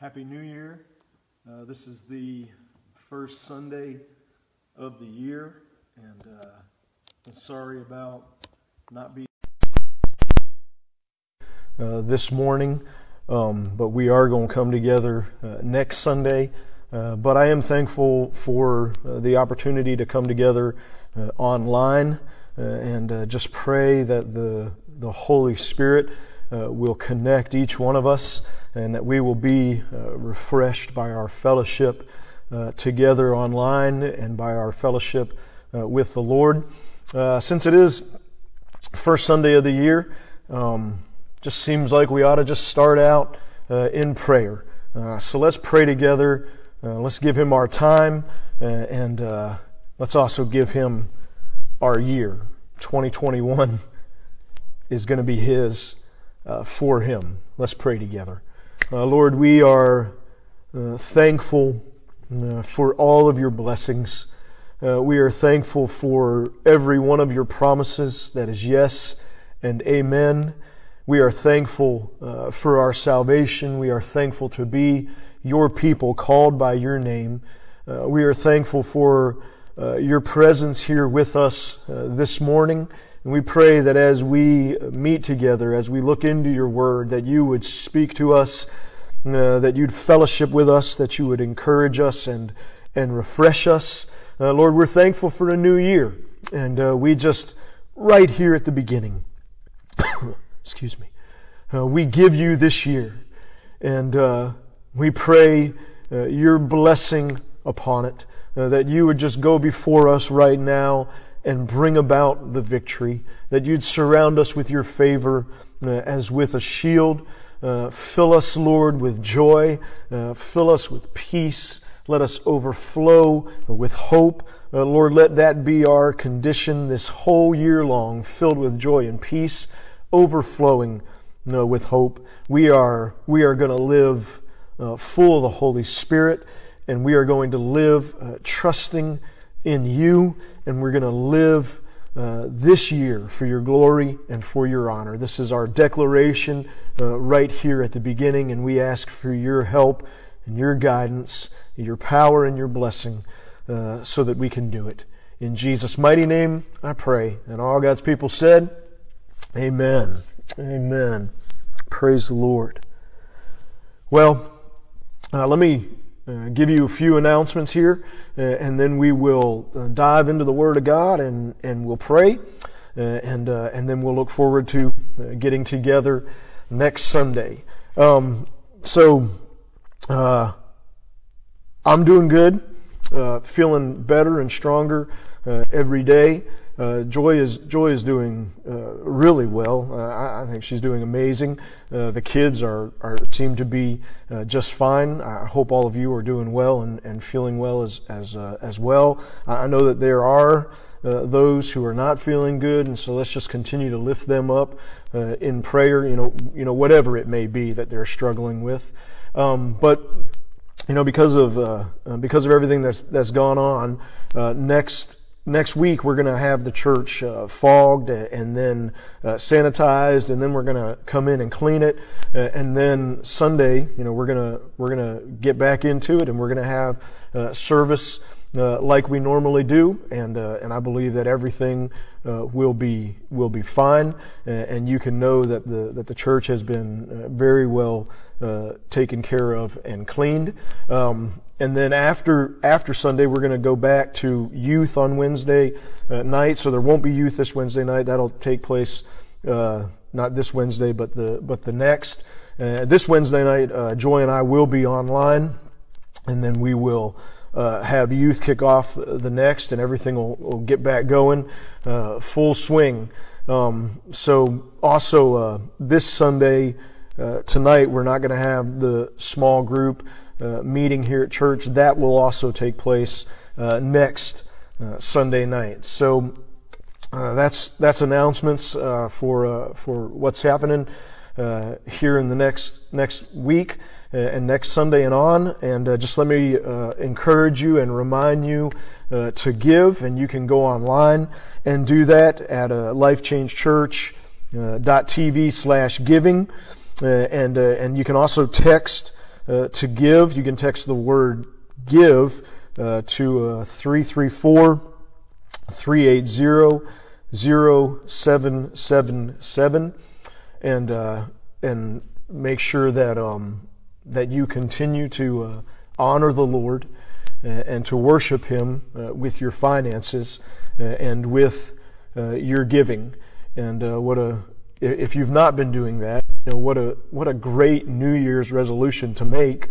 Happy New Year. Uh, this is the first Sunday of the year, and uh, I'm sorry about not being uh, this morning, um, but we are going to come together uh, next Sunday. Uh, but I am thankful for uh, the opportunity to come together online and just pray that the the Holy Spirit will connect each one of us and that we will be uh, refreshed by our fellowship uh, together online and by our fellowship uh, with the Lord. Uh, since it is first Sunday of the year, um, just seems like we ought to just start out uh, in prayer. Uh, so let's pray together. let's give Him our time, and let's also give Him our year. 2021 is going to be His for Him. Let's pray together. Uh, Lord, we are uh, thankful uh, for all of your blessings. Uh, we are thankful for every one of your promises that is yes and amen. We are thankful uh, for our salvation. We are thankful to be your people called by your name. Uh, we are thankful for your presence here with us this morning. And we pray that as we meet together, as we look into your word, that you would speak to us, uh, that you'd fellowship with us, that you would encourage us and, and refresh us. Uh, Lord, we're thankful for a new year. And uh, we just, right here at the beginning, excuse me, uh, we give you this year. And uh, we pray uh, your blessing upon it, that you would just go before us right now and bring about the victory, that you'd surround us with your favor uh, as with a shield. Uh, fill us, Lord, with joy. Uh, fill us with peace. Let us overflow with hope. Uh, Lord, let that be our condition this whole year long, filled with joy and peace, overflowing uh, with hope. We are, we are going to live uh, full of the Holy Spirit, and we are going to live trusting in you, and we're going to live uh, this year for your glory and for your honor. This is our declaration uh, right here at the beginning, and we ask for your help and your guidance, your power and your blessing, uh, so that we can do it. In Jesus' mighty name, I pray. And all God's people said, Amen. Amen. Praise the Lord. Well, uh, let me uh, give you a few announcements here, uh, and then we will uh, dive into the Word of God and, and we'll pray, uh, and, uh, and then we'll look forward to uh, getting together next Sunday. Um, so, I'm doing good, feeling better and stronger every day. Uh, Joy is Joy is doing uh, really well. Uh, I, I, think she's doing amazing. Uh, the kids are, are seem to be uh, just fine. I hope all of you are doing well and, and feeling well as as as well. I know that there are those who are not feeling good, and so let's just continue to lift them up in prayer. You know, you know whatever it may be that they're struggling with. Um, but you know, because of because of everything that's that's gone on, next next week we're going to have the church uh, fogged and then uh, sanitized and then we're going to come in and clean it. Uh, and then sunday you know we're going to we're going to get back into it and we're going to have uh, service uh, like we normally do, and uh, and I believe that everything uh, will be will be fine, and you can know that the that the church has been uh, very well uh, taken care of and cleaned. Um, and then after after Sunday, we're going to go back to youth on Wednesday uh, night. So there won't be youth this Wednesday night. That'll take place not this Wednesday, but the but the next. this Wednesday night, Joy and I will be online, and then we will uh, have youth kick off the next, and everything will, will get back going uh, full swing. Um, so, also uh, this Sunday, uh, tonight, we're not going to have the small group uh, meeting here at church. That will also take place uh, next Sunday night. So, that's that's announcements for for what's happening here in the next next week. Uh, and next Sunday and on. And uh, just let me uh, encourage you and remind you to give, and you can go online and do that at uh, lifechangechurch.tv slash giving. and, and you can also text to give, you can text the word give to 334 380 0777 and uh, and make sure that um, that you continue to uh, honor the Lord and, and to worship Him uh, with your finances uh, and with uh, your giving. And uh, what a if you've not been doing that, you know, what a what a great New Year's resolution to make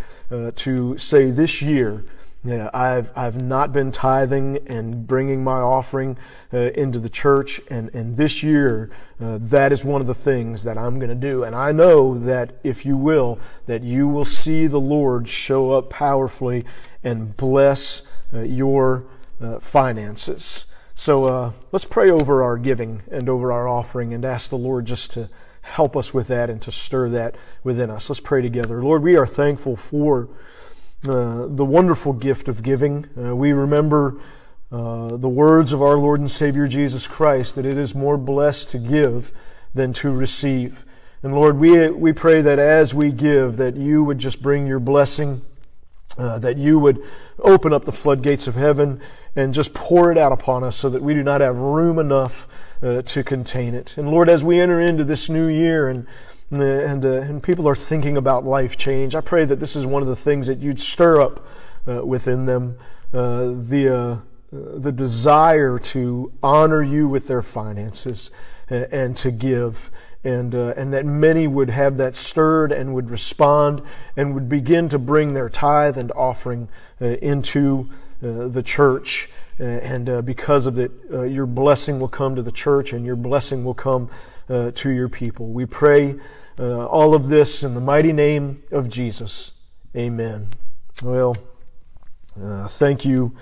to say this year yeah, I've I've not been tithing and bringing my offering uh, into the church, and and this year uh, that is one of the things that I'm going to do. And I know that if you will, that you will see the Lord show up powerfully and bless uh, your uh, finances. So uh, let's pray over our giving and over our offering, and ask the Lord just to help us with that and to stir that within us. Let's pray together, Lord. We are thankful for. Uh, the wonderful gift of giving. Uh, we remember uh, the words of our Lord and Savior Jesus Christ that it is more blessed to give than to receive. And Lord, we, we pray that as we give, that you would just bring your blessing, uh, that you would open up the floodgates of heaven and just pour it out upon us so that we do not have room enough uh, to contain it. And Lord, as we enter into this new year and and, uh, and people are thinking about life change. I pray that this is one of the things that you'd stir up uh, within them uh, the, uh, the desire to honor you with their finances and, and to give. And, uh, and that many would have that stirred and would respond and would begin to bring their tithe and offering uh, into the church. and because of it, your blessing will come to the church and your blessing will come uh, to your people. We pray uh, all of this in the mighty name of Jesus. Amen. Well, uh, thank you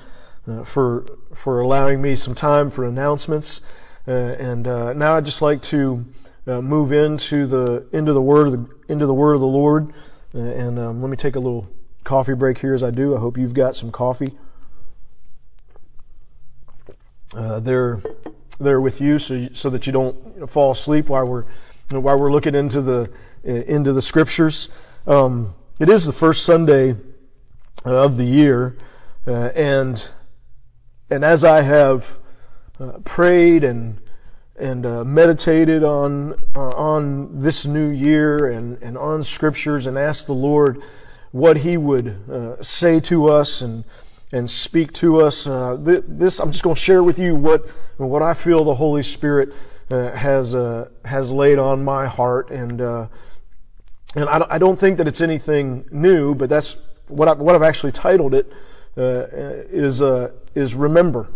uh, for for allowing me some time for announcements, uh, and uh, now I'd just like to move into the into the word of the, into the word of the Lord. and um, let me take a little coffee break here as I do. I hope you've got some coffee. there there with you so, you, so that you don't fall asleep while we're, while we're looking into the, into the scriptures. Um, it is the first Sunday of the year, uh, and, and as I have uh, prayed and, and uh, meditated on, uh, on this new year and, and on scriptures and asked the Lord what He would uh, say to us and, and speak to us. Uh, this I'm just going to share with you what what I feel the Holy Spirit uh, has uh, has laid on my heart, and uh, and I, I, don't think that it's anything new, but that's what I, what I've actually titled it uh, is uh, is remember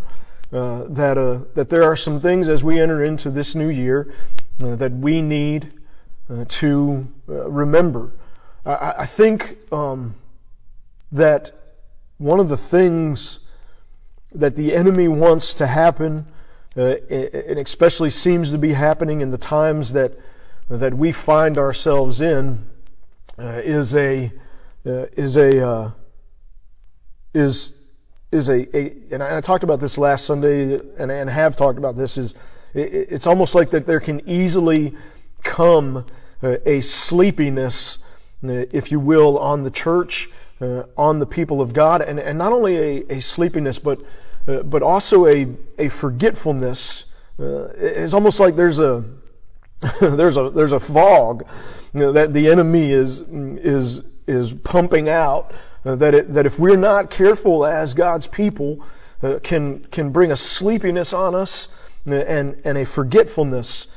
that that there are some things as we enter into this new year that we need to remember. I, I think um, that one of the things that the enemy wants to happen, uh, and especially seems to be happening in the times that that we find ourselves in, uh, is a uh, is a uh, is is a, a and I, talked about this last Sunday and, and have talked about this is it, it's almost like that there can easily come uh, a sleepiness, uh, if you will, on the church uh, on the people of God, and, and not only a, a sleepiness, but uh, but also a, a forgetfulness. Uh, it's almost like there's a there's a there's a fog you know, that the enemy is is is pumping out. Uh, that it, that if we're not careful as God's people, uh, can can bring a sleepiness on us uh, and and a forgetfulness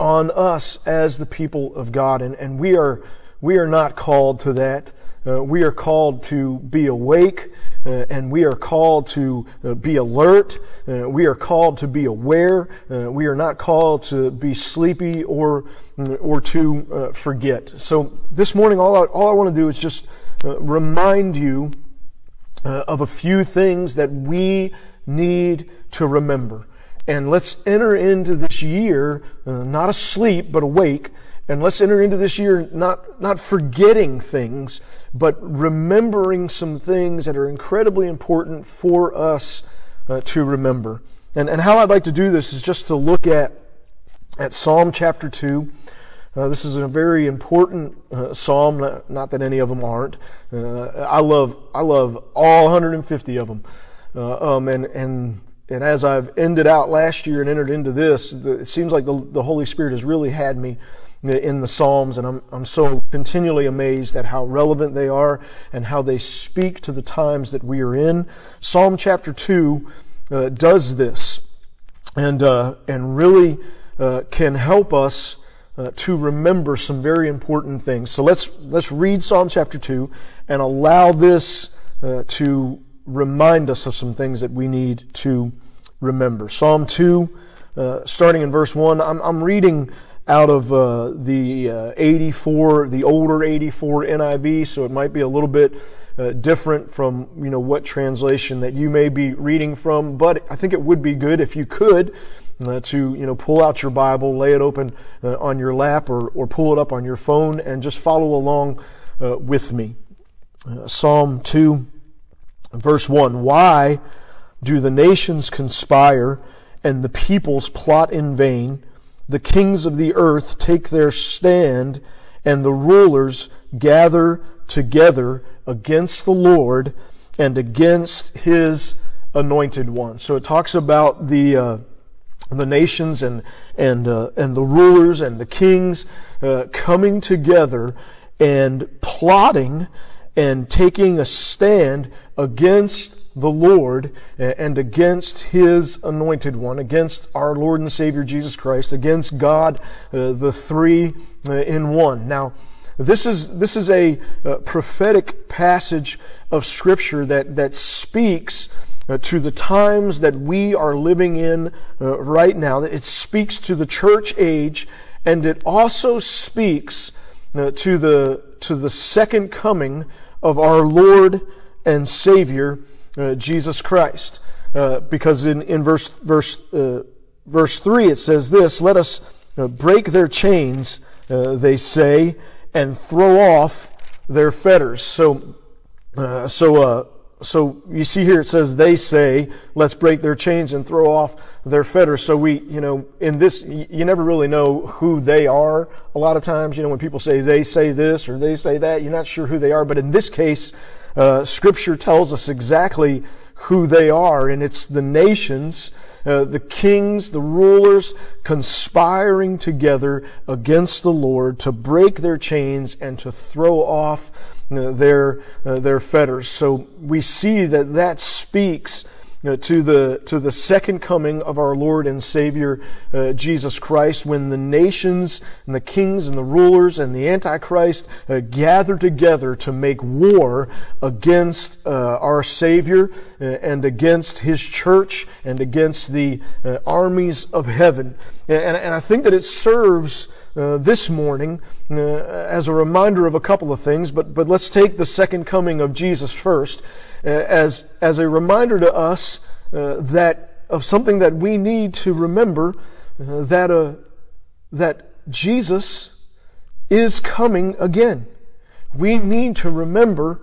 on us as the people of God, and and we are we are not called to that. Uh, we are called to be awake uh, and we are called to uh, be alert. Uh, we are called to be aware. Uh, we are not called to be sleepy or, uh, or to forget. So this morning, all I, all I want to do is just remind you of a few things that we need to remember. And let's enter into this year not asleep, but awake and let's enter into this year not, not forgetting things, but remembering some things that are incredibly important for us uh, to remember. And, and how I'd like to do this is just to look at, at Psalm chapter 2. Uh, this is a very important uh, psalm. Not, that any of them aren't. Uh, I love I love all 150 of them. Uh, um, and and and as I've ended out last year and entered into this, the, it seems like the, the Holy Spirit has really had me in the Psalms, and I'm, I'm so continually amazed at how relevant they are and how they speak to the times that we are in. Psalm chapter 2 uh, does this and, uh, and really uh, can help us uh, to remember some very important things. So let's, let's read Psalm chapter 2 and allow this uh, to remind us of some things that we need to remember. Psalm 2, uh, starting in verse 1. I'm, I'm reading out of uh, the uh, 84, the older 84 NIV, so it might be a little bit uh, different from you know what translation that you may be reading from. But I think it would be good if you could uh, to you know pull out your Bible, lay it open uh, on your lap, or or pull it up on your phone, and just follow along uh, with me. Psalm two, verse one. Why do the nations conspire and the peoples plot in vain? The kings of the earth take their stand, and the rulers gather together against the Lord and against his anointed one. So it talks about the uh, the nations and and uh, and the rulers and the kings uh, coming together and plotting and taking a stand against the Lord and against His anointed one, against our Lord and Savior Jesus Christ, against God, uh, the three uh, in one. Now, this is, this is a uh, prophetic passage of Scripture that, that speaks uh, to the times that we are living in uh, right now. It speaks to the church age, and it also speaks uh, to, the, to the second coming of our Lord and Savior, uh, Jesus Christ. Uh, because in, in verse, verse, uh, verse 3 it says this Let us uh, break their chains, they say, and throw off their fetters. So, uh, so, so you see here it says they say, let's break their chains and throw off their fetters. So we, you know, in this, you never really know who they are. A lot of times, you know, when people say they say this or they say that, you're not sure who they are. But in this case, uh, Scripture tells us exactly who they are, and it's the nations, uh, the kings, the rulers conspiring together against the Lord to break their chains and to throw off uh, their uh, their fetters. So we see that that speaks to the to the second coming of our Lord and Savior uh, Jesus Christ, when the nations and the kings and the rulers and the Antichrist uh, gather together to make war against uh, our Savior uh, and against His church and against the uh, armies of heaven, and, and I think that it serves. Uh, this morning uh, as a reminder of a couple of things, but, but let's take the second coming of Jesus first. Uh, as, as a reminder to us uh, that of something that we need to remember uh, that, that Jesus is coming again. We need to remember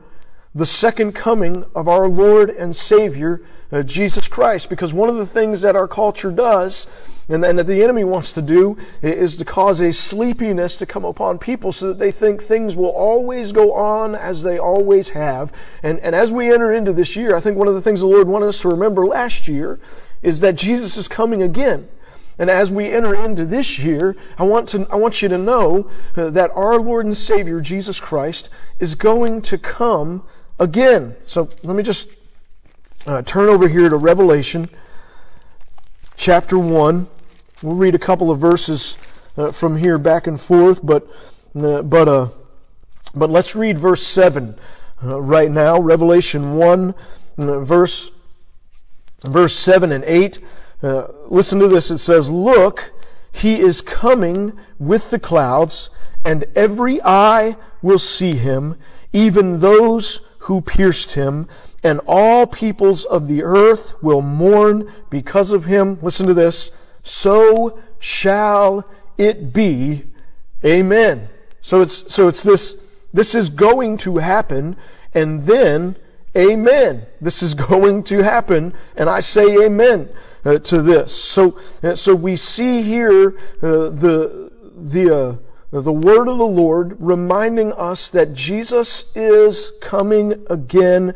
the second coming of our Lord and Savior, uh, Jesus Christ. Because one of the things that our culture does, and, that the enemy wants to do, is to cause a sleepiness to come upon people so that they think things will always go on as they always have. And, and as we enter into this year, I think one of the things the Lord wanted us to remember last year is that Jesus is coming again. And as we enter into this year, I want, to, I want you to know uh, that our Lord and Savior, Jesus Christ, is going to come again. So let me just uh, turn over here to Revelation chapter 1. We'll read a couple of verses uh, from here back and forth, but, uh, but, uh, but let's read verse 7 uh, right now. Revelation 1, uh, verse, verse 7 and 8. listen to this. It says, Look, he is coming with the clouds, and every eye will see him, even those who pierced him, and all peoples of the earth will mourn because of him. Listen to this. So shall it be. Amen. So it's, so it's this, this is going to happen, and then, amen. This is going to happen, and I say amen uh, to this. So, uh, so we see here uh, the, the, uh, the word of the Lord reminding us that Jesus is coming again,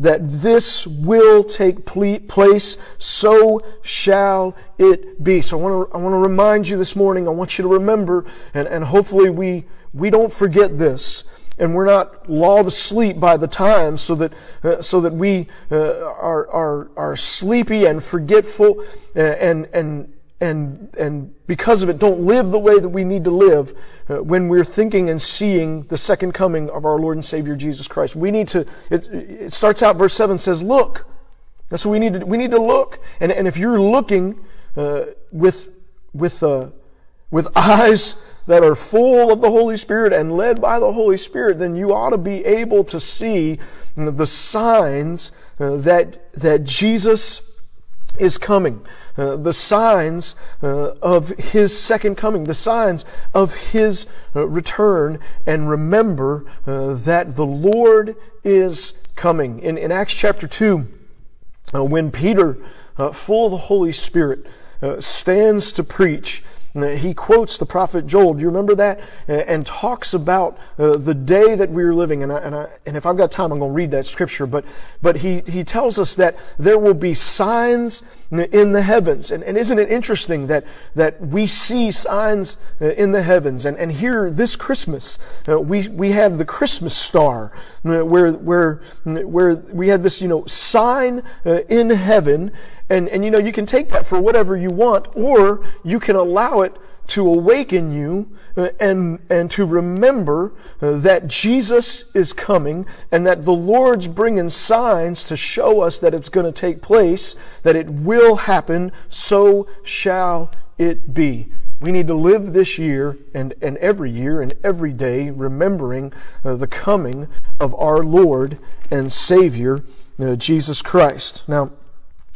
that this will take place, so shall it be. So I want to, I want to remind you this morning, I want you to remember, and, and hopefully we, we don't forget this and we're not lulled asleep by the times so that, uh, so that we uh, are, are, are sleepy and forgetful uh, and, and, and, and because of it don't live the way that we need to live uh, when we're thinking and seeing the second coming of our Lord and Savior Jesus Christ. We need to, it, it starts out, verse 7 says, look. That's what we need to, we need to look. And, and if you're looking uh, with, with, uh, with eyes that are full of the Holy Spirit and led by the Holy Spirit, then you ought to be able to see the signs uh, that, that Jesus is coming. Uh, the signs uh, of His second coming, the signs of His uh, return, and remember uh, that the Lord is coming. In, in Acts chapter 2, uh, when Peter, full of the Holy Spirit, stands to preach, he quotes the prophet Joel. Do you remember that? And talks about uh, the day that we are living. And, I, and, I, and if I've got time, I'm going to read that scripture. But, but he, he tells us that there will be signs in the heavens. And, and isn't it interesting that, that we see signs uh, in the heavens? And, and here this Christmas, uh, we, we had the Christmas star where, where, where we had this, you know, sign in heaven and, and you know, you can take that for whatever you want, or you can allow it to awaken you uh, and, and to remember uh, that Jesus is coming and that the Lord's bringing signs to show us that it's going to take place, that it will happen, so shall it be. We need to live this year and, and every year and every day remembering uh, the coming of our Lord and Savior, Jesus Christ. Now,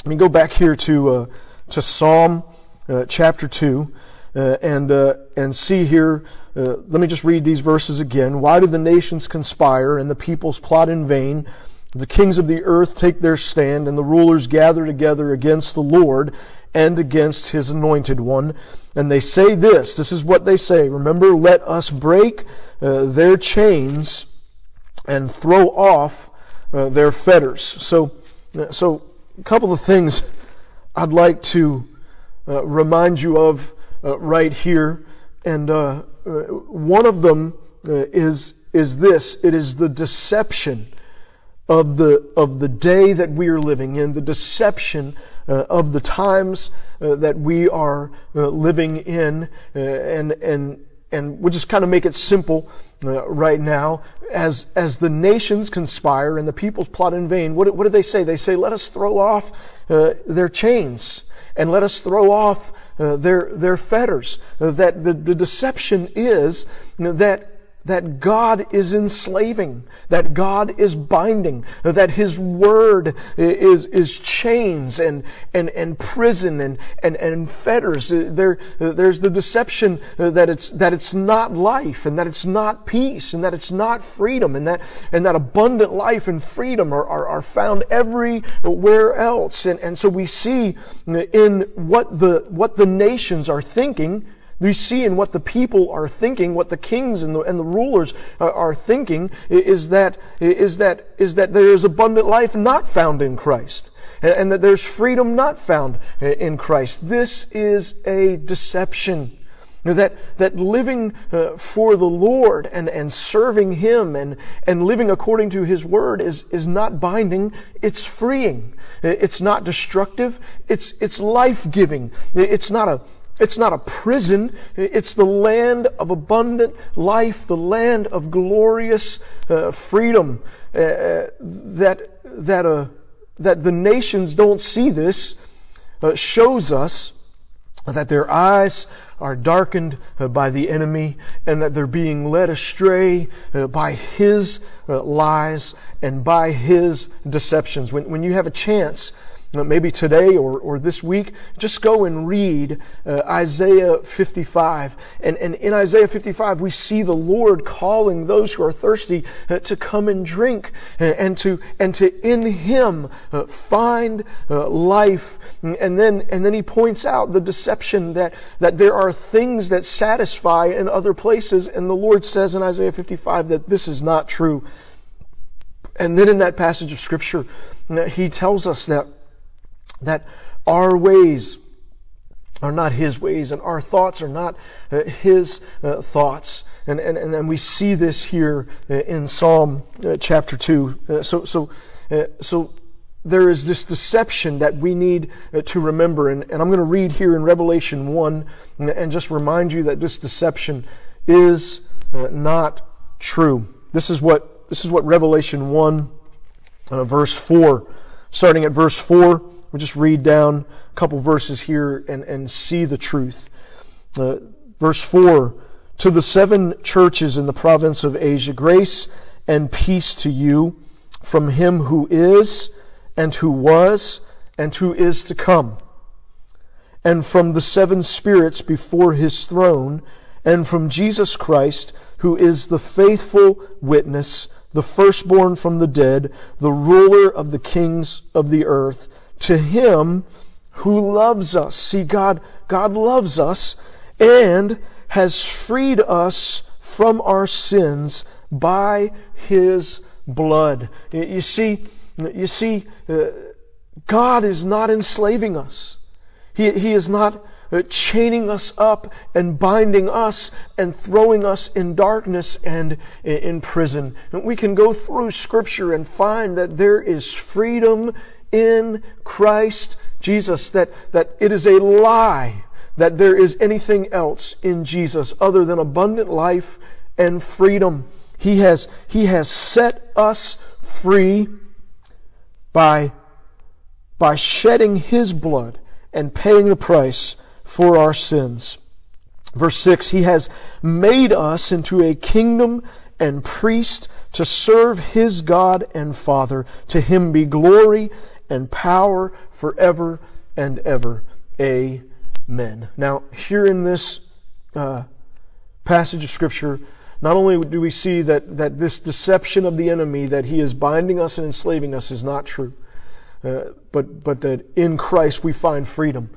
let me go back here to, uh, to Psalm uh, chapter 2 uh, and, uh, and see here. Uh, let me just read these verses again. Why do the nations conspire and the peoples plot in vain? The kings of the earth take their stand and the rulers gather together against the Lord and against his anointed one. And they say this, this is what they say. Remember, let us break uh, their chains and throw off their fetters. So, so a couple of things I'd like to uh, remind you of uh, right here. And uh, uh one of them uh, is, is this it is the deception of the, of the day that we are living in, the deception uh, of the times that we are living in. and, and, and we'll just kind of make it simple uh, right now as, as the nations conspire and the peoples plot in vain. What, what do they say? They say, let us throw off uh, their chains and let us throw off uh, their, their fetters. Uh, that the, the deception is that that God is enslaving, that God is binding, that His Word is, is chains and, and, and prison and, and, and fetters. Uh, there, uh, there's the deception uh, that it's, that it's not life and that it's not peace and that it's not freedom and that, and that abundant life and freedom are, are, are found everywhere else. And, and so we see in what the, what the nations are thinking, we see in what the people are thinking, what the kings and the, and the rulers are, are thinking, is that, is, that, is that there is abundant life not found in Christ. And, that there's freedom not found in Christ. This is a deception. That, that living uh, for the Lord and, and serving Him and, and living according to His Word is, is not binding, it's freeing. It's not destructive, it's, it's life giving. It's not a, it's not a prison. It's the land of abundant life, the land of glorious uh, freedom. Uh, uh, that that uh, that the nations don't see this uh, shows us that their eyes are darkened uh, by the enemy and that they're being led astray by his lies and by his deceptions. When when you have a chance maybe today or, or this week, just go and read uh, Isaiah 55. And, and in Isaiah 55, we see the Lord calling those who are thirsty uh, to come and drink uh, and to, and to in Him uh, find uh, life. And then, and then He points out the deception that, that there are things that satisfy in other places. And the Lord says in Isaiah 55 that this is not true. And then in that passage of Scripture, He tells us that that our ways are not his ways and our thoughts are not uh, his uh, thoughts. And, and and we see this here uh, in psalm uh, chapter 2 uh, so so uh, so there is this deception that we need to remember. And, and i'm going to read here in revelation 1 and just remind you that this deception is not true. This is what this is what revelation 1 verse 4 starting at verse 4 We'll just read down a couple verses here and, and see the truth. Uh, verse 4 To the seven churches in the province of Asia, grace and peace to you from him who is, and who was, and who is to come, and from the seven spirits before his throne, and from Jesus Christ, who is the faithful witness, the firstborn from the dead, the ruler of the kings of the earth to him who loves us. See, God, God loves us and has freed us from our sins by his blood. You see, you see, uh, God is not enslaving us. He, he is not uh, chaining us up and binding us and throwing us in darkness and in prison. we can go through scripture and find that there is freedom in Christ Jesus, that, that it is a lie that there is anything else in Jesus other than abundant life and freedom. He has, he has set us free by, by shedding His blood and paying the price for our sins. Verse 6 He has made us into a kingdom and priest to serve His God and Father. To Him be glory and power forever and ever. Amen. Now, here in this uh, passage of Scripture, not only do we see that, that this deception of the enemy, that he is binding us and enslaving us, is not true, uh, but, but that in Christ we find freedom.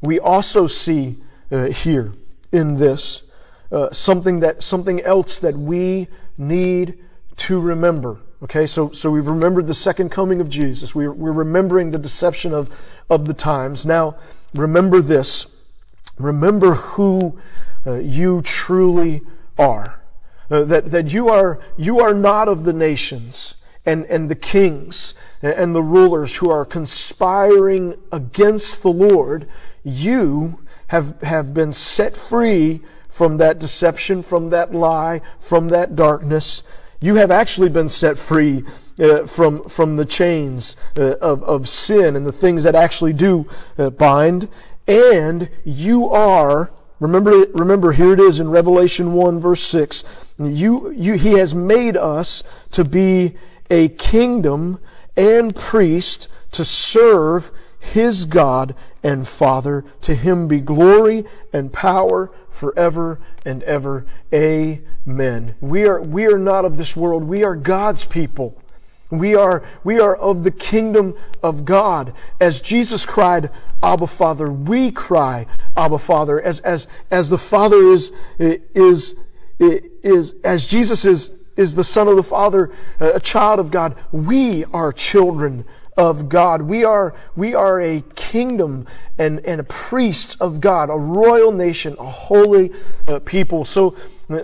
We also see uh, here in this uh, something that something else that we need to remember. Okay, so, so we've remembered the second coming of Jesus. We're, we're remembering the deception of, of the times. Now, remember this. Remember who uh, you truly are. Uh, that, that you are, you are not of the nations and, and the kings and the rulers who are conspiring against the Lord. You have, have been set free from that deception, from that lie, from that darkness. You have actually been set free uh, from, from the chains uh, of, of sin and the things that actually do uh, bind. And you are, remember, remember here it is in Revelation 1 verse 6. You, you, he has made us to be a kingdom and priest to serve his God and Father. To him be glory and power forever and ever. Amen. We are, we are not of this world. We are God's people. We are, we are of the kingdom of God. As Jesus cried, Abba Father, we cry, Abba Father. As, as, as the Father is, is, is, as Jesus is, is the Son of the Father, a child of God, we are children of God. We are, we are a kingdom and, and a priest of God, a royal nation, a holy uh, people. So,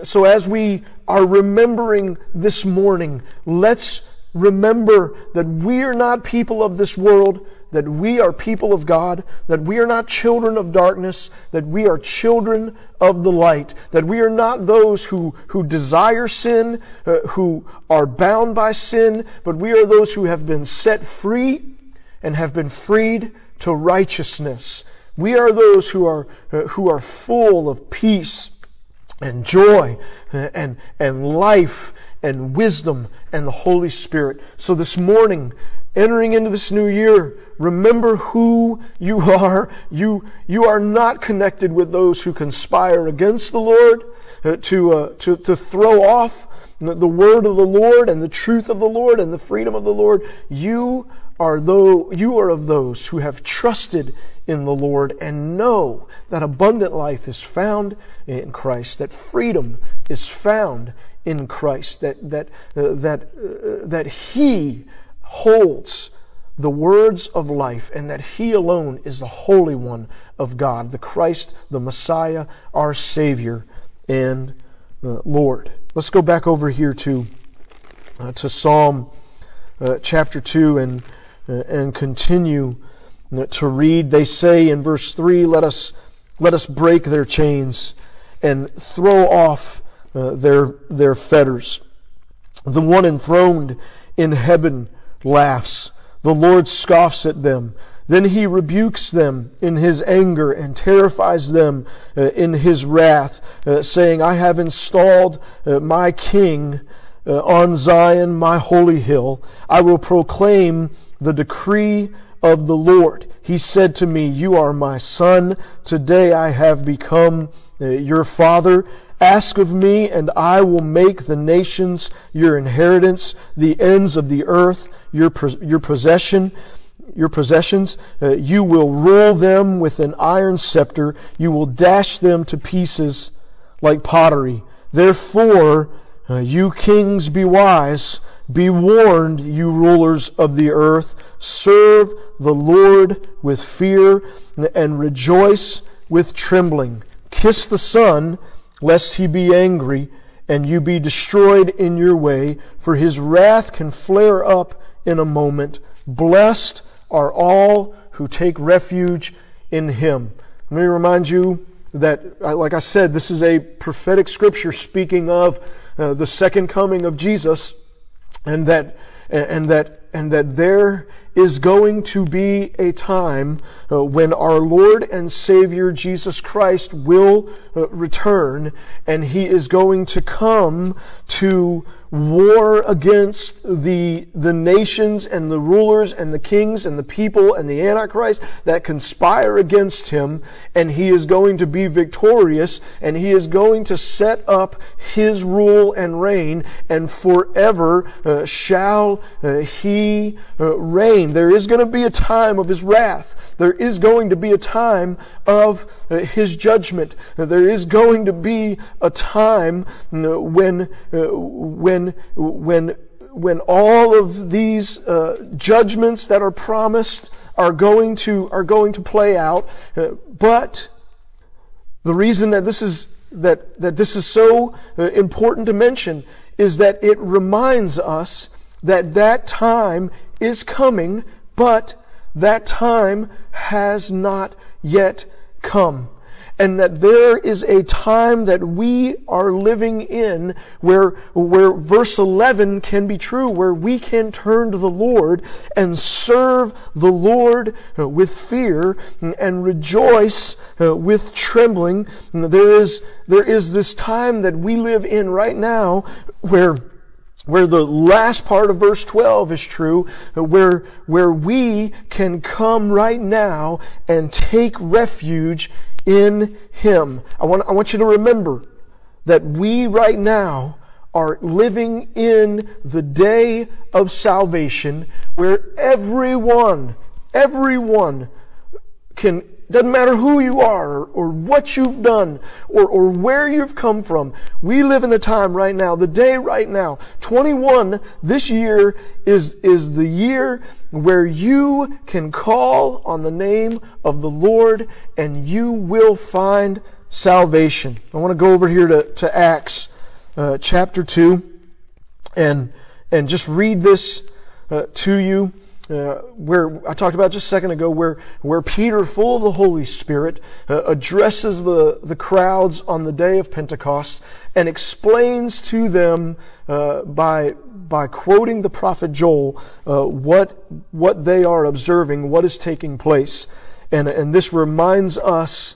so as we are remembering this morning, let's remember that we are not people of this world, that we are people of God, that we are not children of darkness, that we are children of the light, that we are not those who, who desire sin, uh, who are bound by sin, but we are those who have been set free and have been freed to righteousness. We are those who are, uh, who are full of peace and joy uh, and, and life and wisdom and the Holy Spirit. So this morning, entering into this new year, remember who you are. You, you are not connected with those who conspire against the Lord uh, to, uh, to, to throw off the word of the Lord and the truth of the Lord and the freedom of the Lord. You are though you are of those who have trusted in the Lord and know that abundant life is found in Christ, that freedom is found in Christ, that that uh, that uh, that He holds the words of life, and that He alone is the Holy One of God, the Christ, the Messiah, our Savior and uh, Lord. Let's go back over here to uh, to Psalm uh, chapter two and and continue to read. They say in verse three, "Let us let us break their chains and throw off uh, their their fetters." The one enthroned in heaven laughs. The Lord scoffs at them. Then he rebukes them in his anger and terrifies them uh, in his wrath, uh, saying, I have installed my king uh, on Zion, my holy hill. I will proclaim the decree of the Lord. He said to me, You are my son. Today I have become uh, your father. Ask of me, and I will make the nations your inheritance, the ends of the earth your, your possession your possessions. Uh, you will rule them with an iron scepter. You will dash them to pieces like pottery. Therefore, uh, you kings, be wise. Be warned, you rulers of the earth. Serve the Lord with fear and rejoice with trembling. Kiss the Son, lest he be angry and you be destroyed in your way, for his wrath can flare up in a moment. Blessed are all who take refuge in him. Let me remind you that, like I said, this is a prophetic scripture speaking of uh, the second coming of Jesus, and that, and that, and that there is going to be a time uh, when our Lord and Savior Jesus Christ will uh, return, and He is going to come to war against the, the nations and the rulers and the kings and the people and the Antichrist that conspire against him. And he is going to be victorious and he is going to set up his rule and reign and forever uh, shall uh, he uh, reign. There is going to be a time of his wrath. There is going to be a time of uh, his judgment. There is going to be a time uh, when, uh, when when, when, when all of these uh, judgments that are promised are going to, are going to play out. Uh, but the reason that this is, that, that this is so uh, important to mention is that it reminds us that that time is coming, but that time has not yet come and that there is a time that we are living in where, where verse 11 can be true, where we can turn to the Lord and serve the Lord uh, with fear and rejoice uh, with trembling. There is, there is this time that we live in right now where where the last part of verse 12 is true, where, where we can come right now and take refuge in Him. I want, I want you to remember that we right now are living in the day of salvation where everyone, everyone can doesn't matter who you are or, what you've done or, or where you've come from. We live in the time right now, the day right now. 21 this year is, is the year where you can call on the name of the Lord and you will find salvation. I want to go over here to, to Acts uh, chapter 2 and, and just read this uh, to you uh, where I talked about just a second ago, where, where Peter, full of the Holy Spirit, uh, addresses the, the crowds on the day of Pentecost and explains to them uh, by, by quoting the prophet Joel uh, what, what they are observing, what is taking place. And, and this reminds us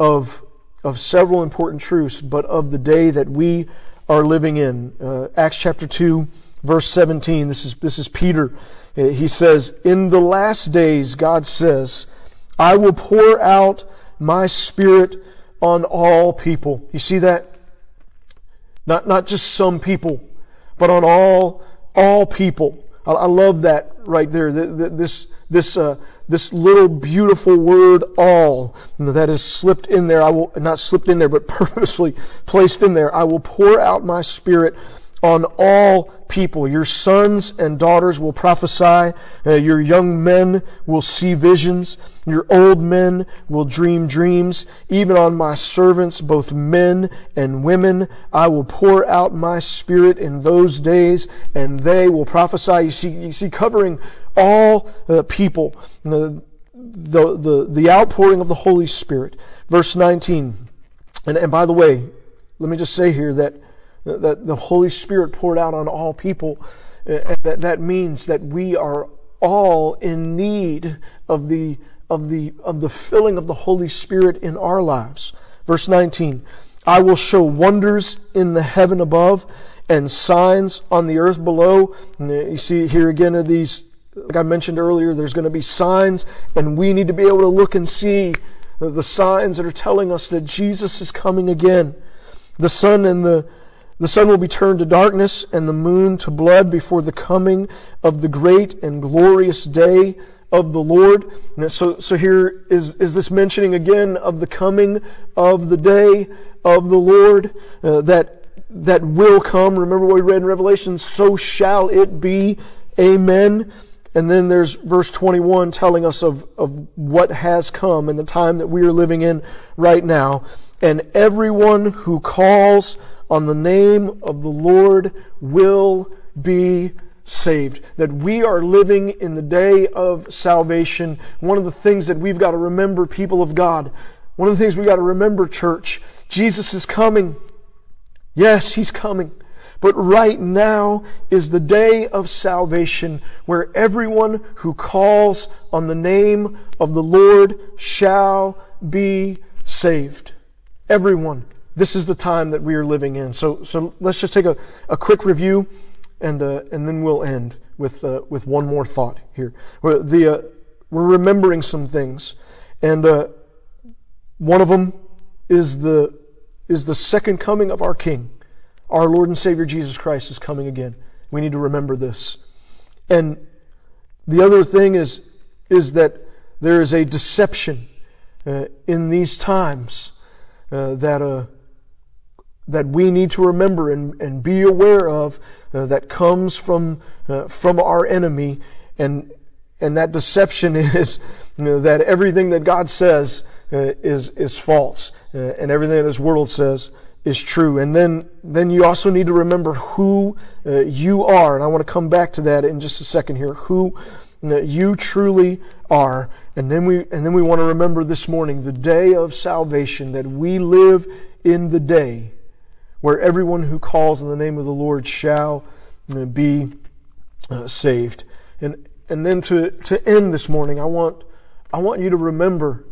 of, of several important truths, but of the day that we are living in. Uh, Acts chapter 2 verse 17. This is, this is Peter. He says, In the last days, God says, I will pour out my spirit on all people. You see that? Not, not just some people, but on all, all people. I, I love that right there. This, this, uh, this little beautiful word all that is slipped in there. I will, not slipped in there, but purposely placed in there. I will pour out my spirit on all people. Your sons and daughters will prophesy. Uh, your young men will see visions. Your old men will dream dreams. Even on my servants, both men and women, I will pour out my spirit in those days and they will prophesy. You see, you see covering all uh, people. The, the, the, the outpouring of the Holy Spirit. Verse 19. And, and by the way, let me just say here that that the Holy Spirit poured out on all people. Eh, that, that means that we are all in need of the, of the, of the filling of the Holy Spirit in our lives. Verse 19. I will show wonders in the heaven above and signs on the earth below. And eh, you see here again are these, like I mentioned earlier, there's going to be signs and we need to be able to look and see the signs that are telling us that Jesus is coming again. The sun and the the sun will be turned to darkness and the moon to blood before the coming of the great and glorious day of the Lord. So, so here is, is this mentioning again of the coming of the day of the Lord uh, that, that will come. Remember what we read in Revelation? So shall it be. Amen. And then there's verse 21 telling us of, of what has come and the time that we are living in right now. And everyone who calls on the name of the Lord will be saved. That we are living in the day of salvation. One of the things that we've got to remember, people of God, one of the things we've got to remember, church, Jesus is coming. Yes, He's coming. But right now is the day of salvation where everyone who calls on the name of the Lord shall be saved. Everyone this is the time that we are living in. So, so let's just take a, a quick review and, uh, and then we'll end with, uh, with one more thought here. We're, the, uh, we're remembering some things. And uh, one of them is the, is the second coming of our King. Our Lord and Savior Jesus Christ is coming again. We need to remember this. And the other thing is, is that there is a deception uh, in these times uh, that uh, that we need to remember and, and be aware of uh, that comes from, uh, from our enemy. And, and that deception is you know, that everything that God says uh, is, is false. Uh, and everything that this world says is true. And then, then you also need to remember who uh, you are. And I want to come back to that in just a second here. Who you truly are. And then we, and then we want to remember this morning the day of salvation that we live in the day where everyone who calls in the name of the Lord shall uh, be uh, saved. And, and then to, to end this morning, I want, I want you to remember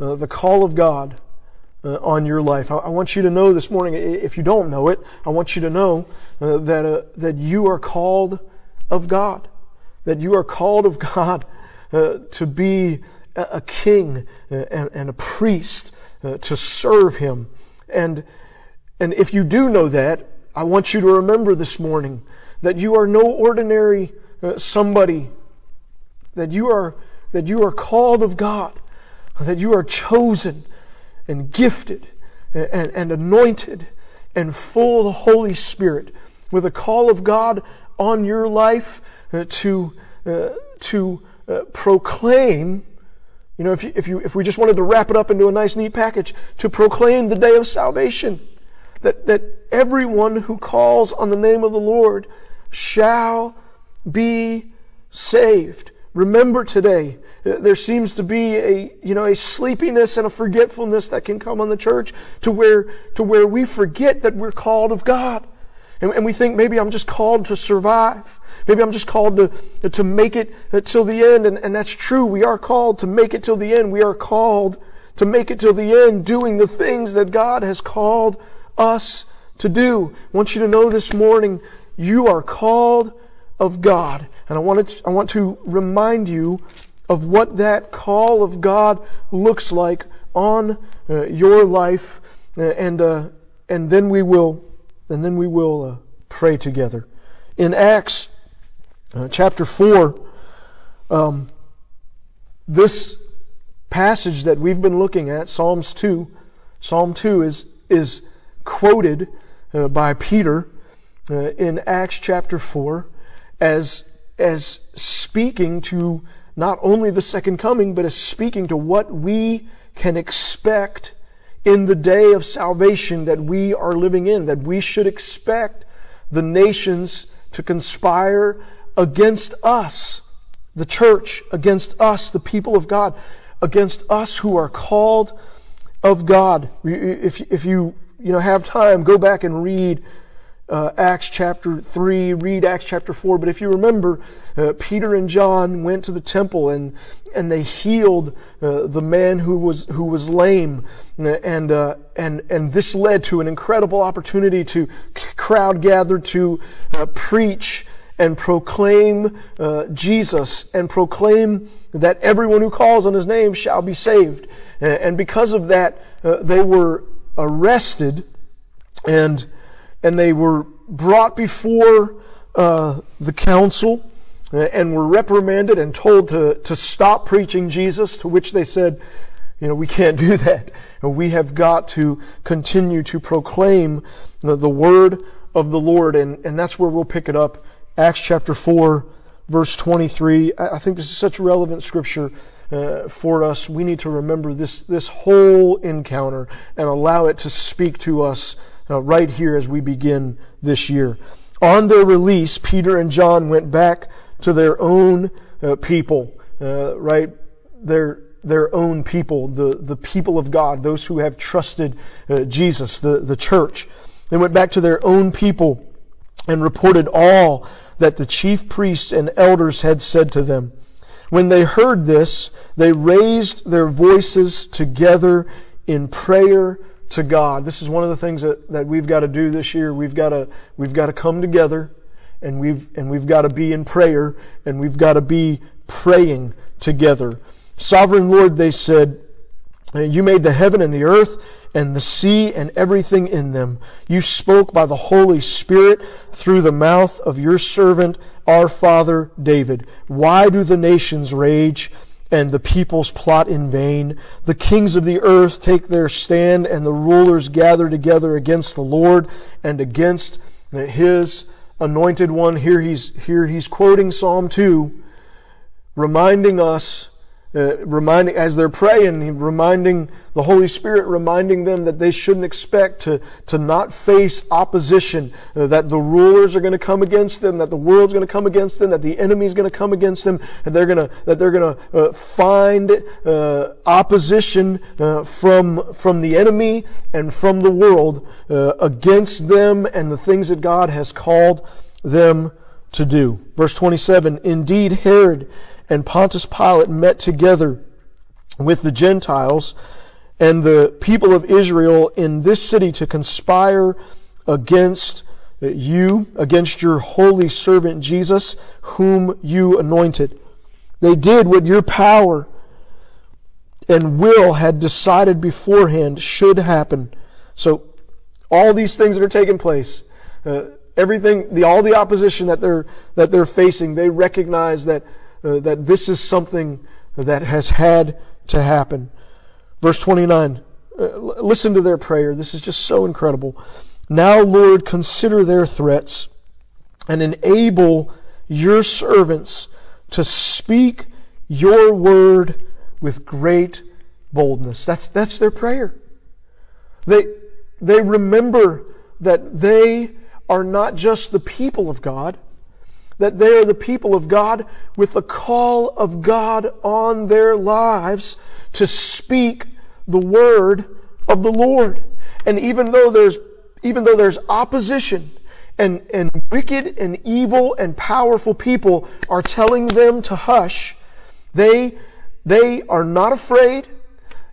uh, the call of God uh, on your life. I, I, want you to know this morning, if you don't know it, I want you to know uh, that, that you are called of God. That you are called of God uh, to be a, a king uh, and, and, a priest, uh, to serve Him. And, and if you do know that, I want you to remember this morning that you are no ordinary uh, somebody, that you are, that you are called of God, that you are chosen and gifted and, and anointed and full of the Holy Spirit with a call of God on your life uh, to, uh, to uh, proclaim you know, if, you, if, you, if we just wanted to wrap it up into a nice, neat package, to proclaim the day of salvation that, that everyone who calls on the name of the Lord shall be saved. Remember today, there seems to be a, you know, a sleepiness and a forgetfulness that can come on the church to where, to where we forget that we're called of God. And, and we think maybe I'm just called to survive. Maybe I'm just called to, to make it till the end. And, and that's true. We are called to make it till the end. We are called to make it till the end doing the things that God has called us to do. I want you to know this morning you are called of God. And I want to, I want to remind you of what that call of God looks like on uh, your life, uh, and uh, and then we will, and then we will uh, pray together. In Acts uh, chapter four, um, this passage that we've been looking at, Psalms two, Psalm two is is quoted uh, by Peter in Acts chapter four as as speaking to not only the second coming, but as speaking to what we can expect in the day of salvation that we are living in, that we should expect the nations to conspire against us, the church, against us, the people of God, against us who are called of God. If, if you, you know, have time, go back and read uh, Acts chapter 3, read Acts chapter 4. But if you remember, uh, Peter and John went to the temple and, and they healed uh, the man who was, who was lame. And, uh, and, and this led to an incredible opportunity to crowd gather to uh, preach and proclaim uh, Jesus and proclaim that everyone who calls on his name shall be saved. And because of that, they were arrested and and they were brought before uh, the council uh, and were reprimanded and told to, to stop preaching Jesus, to which they said, you know, we can't do that. We have got to continue to proclaim the, the word of the Lord. And, and that's where we'll pick it up. Acts chapter 4, verse 23. I think this is such relevant scripture uh, for us. We need to remember this, this whole encounter and allow it to speak to us uh, right here as we begin this year. On their release, Peter and John went back to their own uh, people, uh, right? Their, their own people, the, the people of God, those who have trusted uh, Jesus, the, the church. They went back to their own people and reported all that the chief priests and elders had said to them. When they heard this, they raised their voices together in prayer to God. This is one of the things that, that we've got to do this year. We've got to, we've got to come together and we've, and we've got to be in prayer and we've got to be praying together. Sovereign Lord, they said, you made the heaven and the earth and the sea and everything in them. You spoke by the Holy Spirit through the mouth of your servant, our father David. Why do the nations rage? And the peoples plot in vain. The kings of the earth take their stand, and the rulers gather together against the Lord and against his anointed one. Here he's, here he's quoting Psalm 2, reminding us uh, reminding as they're praying, reminding the Holy Spirit, reminding them that they shouldn't expect to, to not face opposition, uh, that the rulers are going to come against them, that the world's going to come against them, that the enemy's going to come against them, and they're going to that they're going to uh, find uh, opposition uh, from from the enemy and from the world uh, against them and the things that God has called them to do. Verse 27, Indeed, Herod and Pontius Pilate met together with the Gentiles and the people of Israel in this city to conspire against you, against your holy servant Jesus, whom you anointed. They did what your power and will had decided beforehand should happen. So, all these things that are taking place, uh, everything, the, all the opposition that they're, that they're facing, they recognize that, uh, that this is something that has had to happen. Verse 29, uh, listen to their prayer. This is just so incredible. Now, Lord, consider their threats and enable your servants to speak your word with great boldness. That's, that's their prayer. They, they remember that they are not just the people of God, that they are the people of God with the call of God on their lives to speak the word of the Lord. And even though there's, even though there's opposition and, and wicked and evil and powerful people are telling them to hush, they, they are not afraid.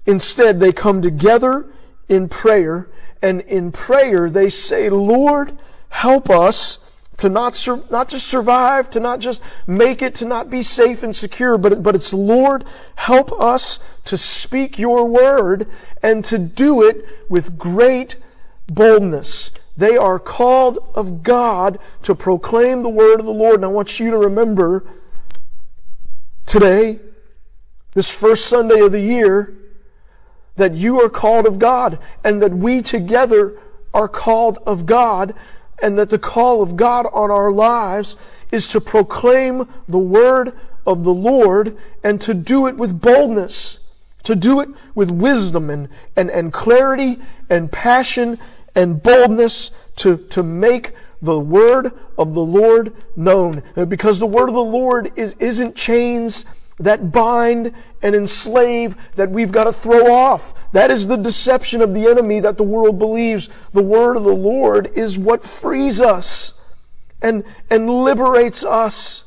Instead, they come together in prayer and in prayer they say, Lord, Help us to not, sur- not just survive, to not just make it, to not be safe and secure, but, but it's Lord, help us to speak your word and to do it with great boldness. They are called of God to proclaim the word of the Lord. And I want you to remember today, this first Sunday of the year, that you are called of God and that we together are called of God and that the call of God on our lives is to proclaim the word of the Lord and to do it with boldness, to do it with wisdom and, and, and clarity and passion and boldness to, to make the word of the Lord known. Because the word of the Lord is, isn't chains that bind and enslave that we've got to throw off. That is the deception of the enemy that the world believes. The word of the Lord is what frees us and, and liberates us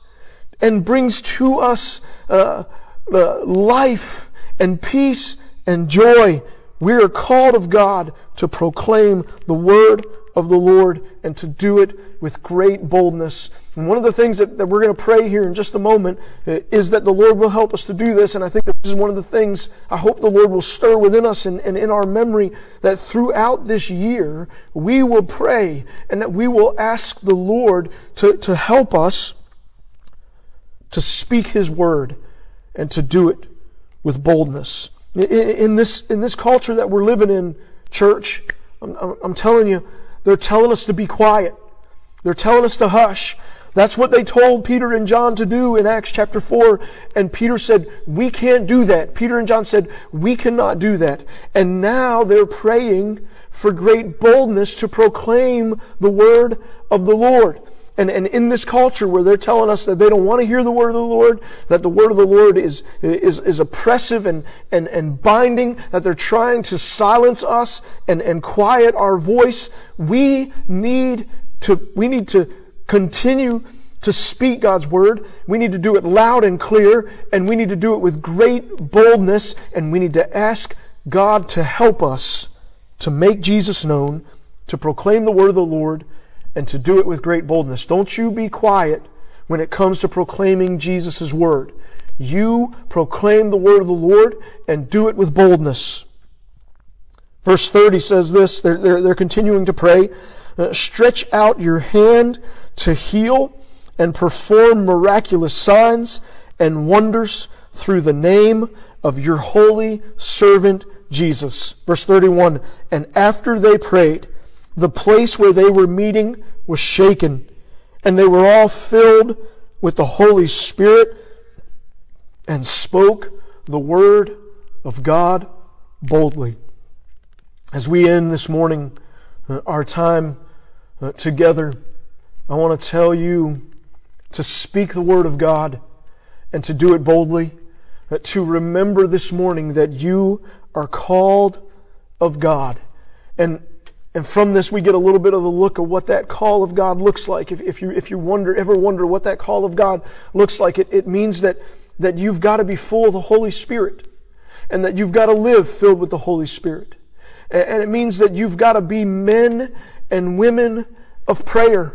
and brings to us uh, uh, life and peace and joy. We are called of God to proclaim the word of the Lord and to do it with great boldness. And one of the things that, that we're going to pray here in just a moment uh, is that the Lord will help us to do this. And I think that this is one of the things I hope the Lord will stir within us and, and in our memory that throughout this year we will pray and that we will ask the Lord to, to help us to speak His word and to do it with boldness. In, in this, in this culture that we're living in, church, I'm, I'm telling you, they're telling us to be quiet. They're telling us to hush. That's what they told Peter and John to do in Acts chapter 4. And Peter said, we can't do that. Peter and John said, we cannot do that. And now they're praying for great boldness to proclaim the word of the Lord. And, and in this culture where they're telling us that they don't want to hear the word of the Lord, that the word of the Lord is, is, is oppressive and, and, and binding, that they're trying to silence us and, and quiet our voice, we need to, we need to continue to speak God's word. We need to do it loud and clear, and we need to do it with great boldness, and we need to ask God to help us to make Jesus known, to proclaim the word of the Lord, and to do it with great boldness. Don't you be quiet when it comes to proclaiming Jesus' word. You proclaim the word of the Lord and do it with boldness. Verse 30 says this, they're, they're, they're continuing to pray. Uh, stretch out your hand to heal and perform miraculous signs and wonders through the name of your holy servant Jesus. Verse 31, and after they prayed, the place where they were meeting was shaken, and they were all filled with the Holy Spirit and spoke the word of God boldly. As we end this morning uh, our time uh, together, I want to tell you to speak the word of God and to do it boldly, uh, to remember this morning that you are called of God. And and from this, we get a little bit of the look of what that call of God looks like. If, if you, if you wonder, ever wonder what that call of God looks like, it, it means that, that you've got to be full of the Holy Spirit and that you've got to live filled with the Holy Spirit. And, and it means that you've got to be men and women of prayer.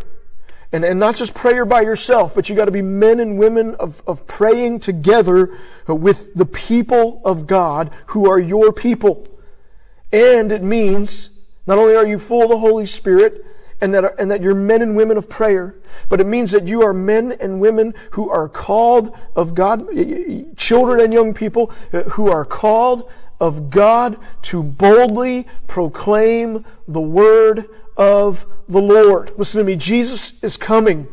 And, and not just prayer by yourself, but you got to be men and women of, of praying together with the people of God who are your people. And it means not only are you full of the Holy Spirit and that, are, and that you're men and women of prayer, but it means that you are men and women who are called of God, children and young people uh, who are called of God to boldly proclaim the word of the Lord. Listen to me. Jesus is coming.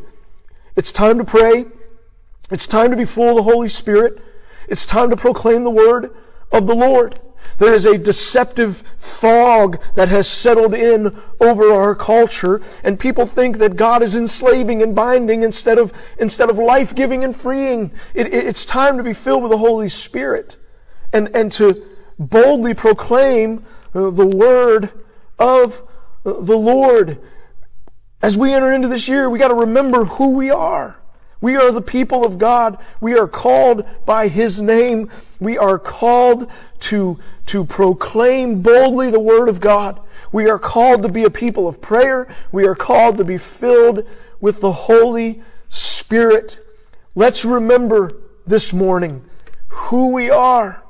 It's time to pray. It's time to be full of the Holy Spirit. It's time to proclaim the word of the Lord. There is a deceptive fog that has settled in over our culture, and people think that God is enslaving and binding instead of, instead of life giving and freeing. It, it, it's time to be filled with the Holy Spirit and, and to boldly proclaim uh, the word of uh, the Lord. As we enter into this year, we got to remember who we are. We are the people of God. We are called by His name. We are called to, to proclaim boldly the Word of God. We are called to be a people of prayer. We are called to be filled with the Holy Spirit. Let's remember this morning who we are.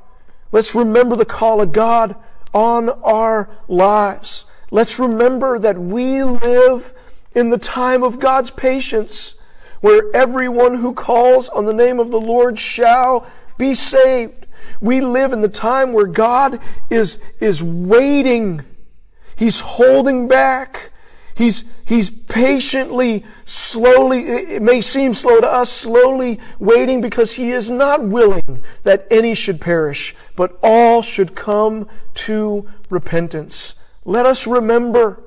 Let's remember the call of God on our lives. Let's remember that we live in the time of God's patience, where everyone who calls on the name of the Lord shall be saved. We live in the time where God is, is waiting. He's holding back. He's, he's patiently, slowly, it may seem slow to us, slowly waiting because he is not willing that any should perish, but all should come to repentance. Let us remember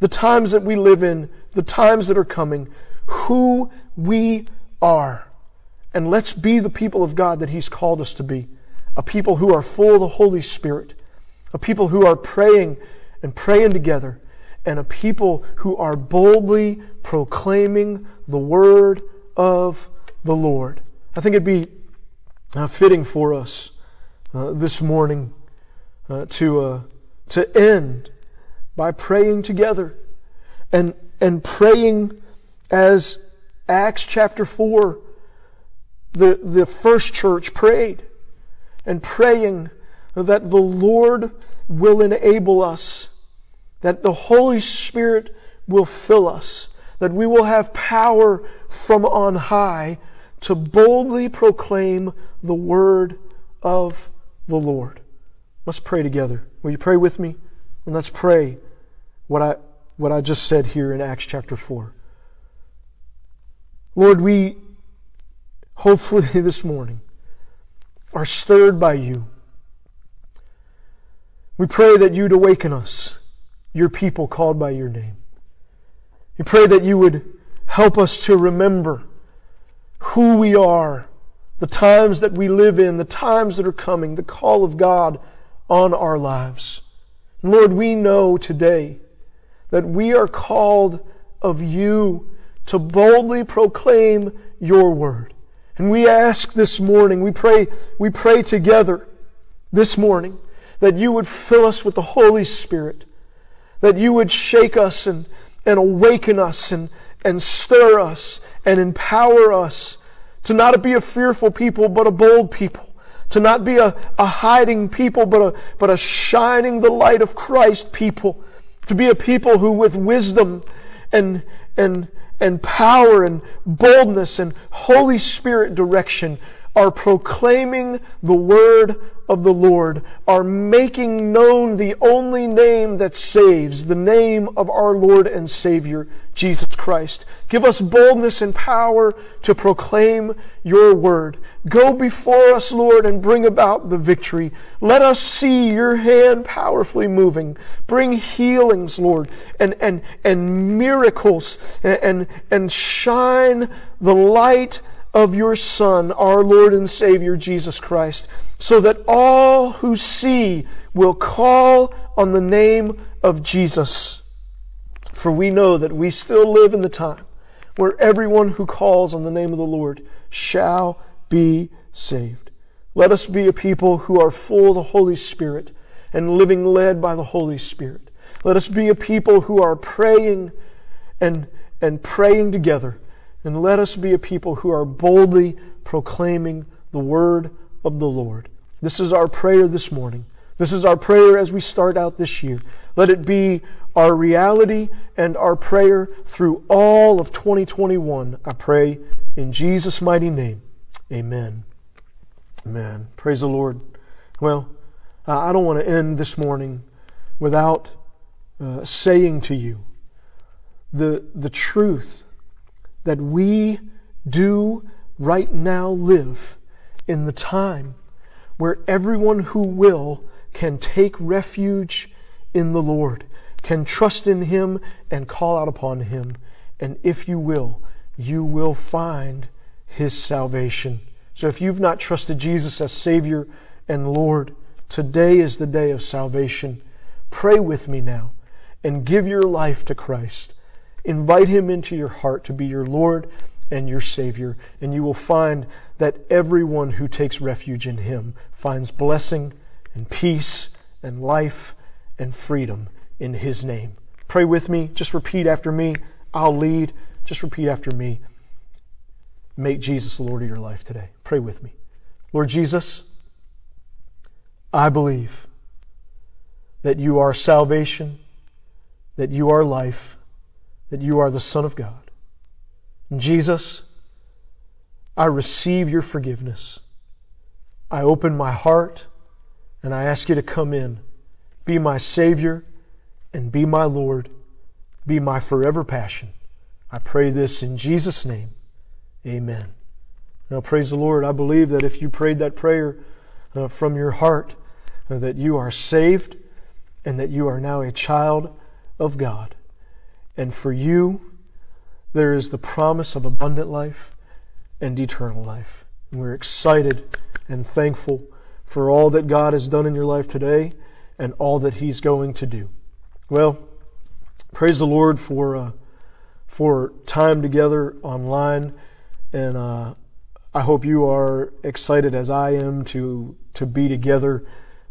the times that we live in, the times that are coming, who we are. And let's be the people of God that He's called us to be. A people who are full of the Holy Spirit. A people who are praying and praying together and a people who are boldly proclaiming the word of the Lord. I think it'd be uh, fitting for us uh, this morning uh, to, uh, to end by praying together and, and praying as Acts chapter 4, the, the first church prayed, and praying that the Lord will enable us that the Holy Spirit will fill us, that we will have power from on high to boldly proclaim the word of the Lord. Let's pray together. Will you pray with me? And let's pray what I, what I just said here in Acts chapter 4. Lord, we hopefully this morning are stirred by you. We pray that you'd awaken us your people called by your name. We pray that you would help us to remember who we are, the times that we live in, the times that are coming, the call of God on our lives. Lord, we know today that we are called of you to boldly proclaim your word. And we ask this morning, we pray, we pray together this morning that you would fill us with the Holy Spirit that you would shake us and, and awaken us and, and stir us and empower us to not be a fearful people, but a bold people. To not be a, a hiding people, but a, but a shining the light of Christ people. To be a people who with wisdom and, and, and power and boldness and Holy Spirit direction are proclaiming the word of the Lord, are making known the only name that saves, the name of our Lord and Savior, Jesus Christ. Give us boldness and power to proclaim your word. Go before us, Lord, and bring about the victory. Let us see your hand powerfully moving. Bring healings, Lord, and, and, and miracles, and, and, and shine the light of your Son, our Lord and Savior Jesus Christ, so that all who see will call on the name of Jesus. For we know that we still live in the time where everyone who calls on the name of the Lord shall be saved. Let us be a people who are full of the Holy Spirit and living led by the Holy Spirit. Let us be a people who are praying and, and praying together and let us be a people who are boldly proclaiming the word of the Lord. This is our prayer this morning. This is our prayer as we start out this year. Let it be our reality and our prayer through all of 2021. I pray in Jesus' mighty name. Amen. Amen. Praise the Lord. Well, I don't want to end this morning without uh, saying to you the, the truth that we do right now live in the time where everyone who will can take refuge in the Lord, can trust in Him and call out upon Him. And if you will, you will find His salvation. So if you've not trusted Jesus as Savior and Lord, today is the day of salvation. Pray with me now and give your life to Christ. Invite Him into your heart to be your Lord and your Savior, and you will find that everyone who takes refuge in Him finds blessing and peace and life and freedom in His name. Pray with me. Just repeat after me. I'll lead. Just repeat after me. Make Jesus the Lord of your life today. Pray with me. Lord Jesus, I believe that you are salvation, that you are life, that you are the Son of God. Jesus, I receive your forgiveness. I open my heart and I ask you to come in, be my Savior, and be my Lord, be my forever passion. I pray this in Jesus' name. Amen. Now, praise the Lord. I believe that if you prayed that prayer uh, from your heart, uh, that you are saved and that you are now a child of God. And for you, there is the promise of abundant life and eternal life. And we're excited and thankful for all that God has done in your life today and all that He's going to do. Well, praise the Lord for uh, for time together online, and uh, I hope you are excited as I am to to be together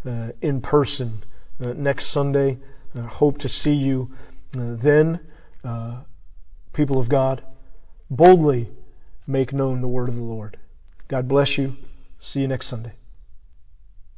uh, in person uh, next Sunday. I hope to see you uh, then, uh, people of God. Boldly make known the word of the Lord. God bless you. See you next Sunday.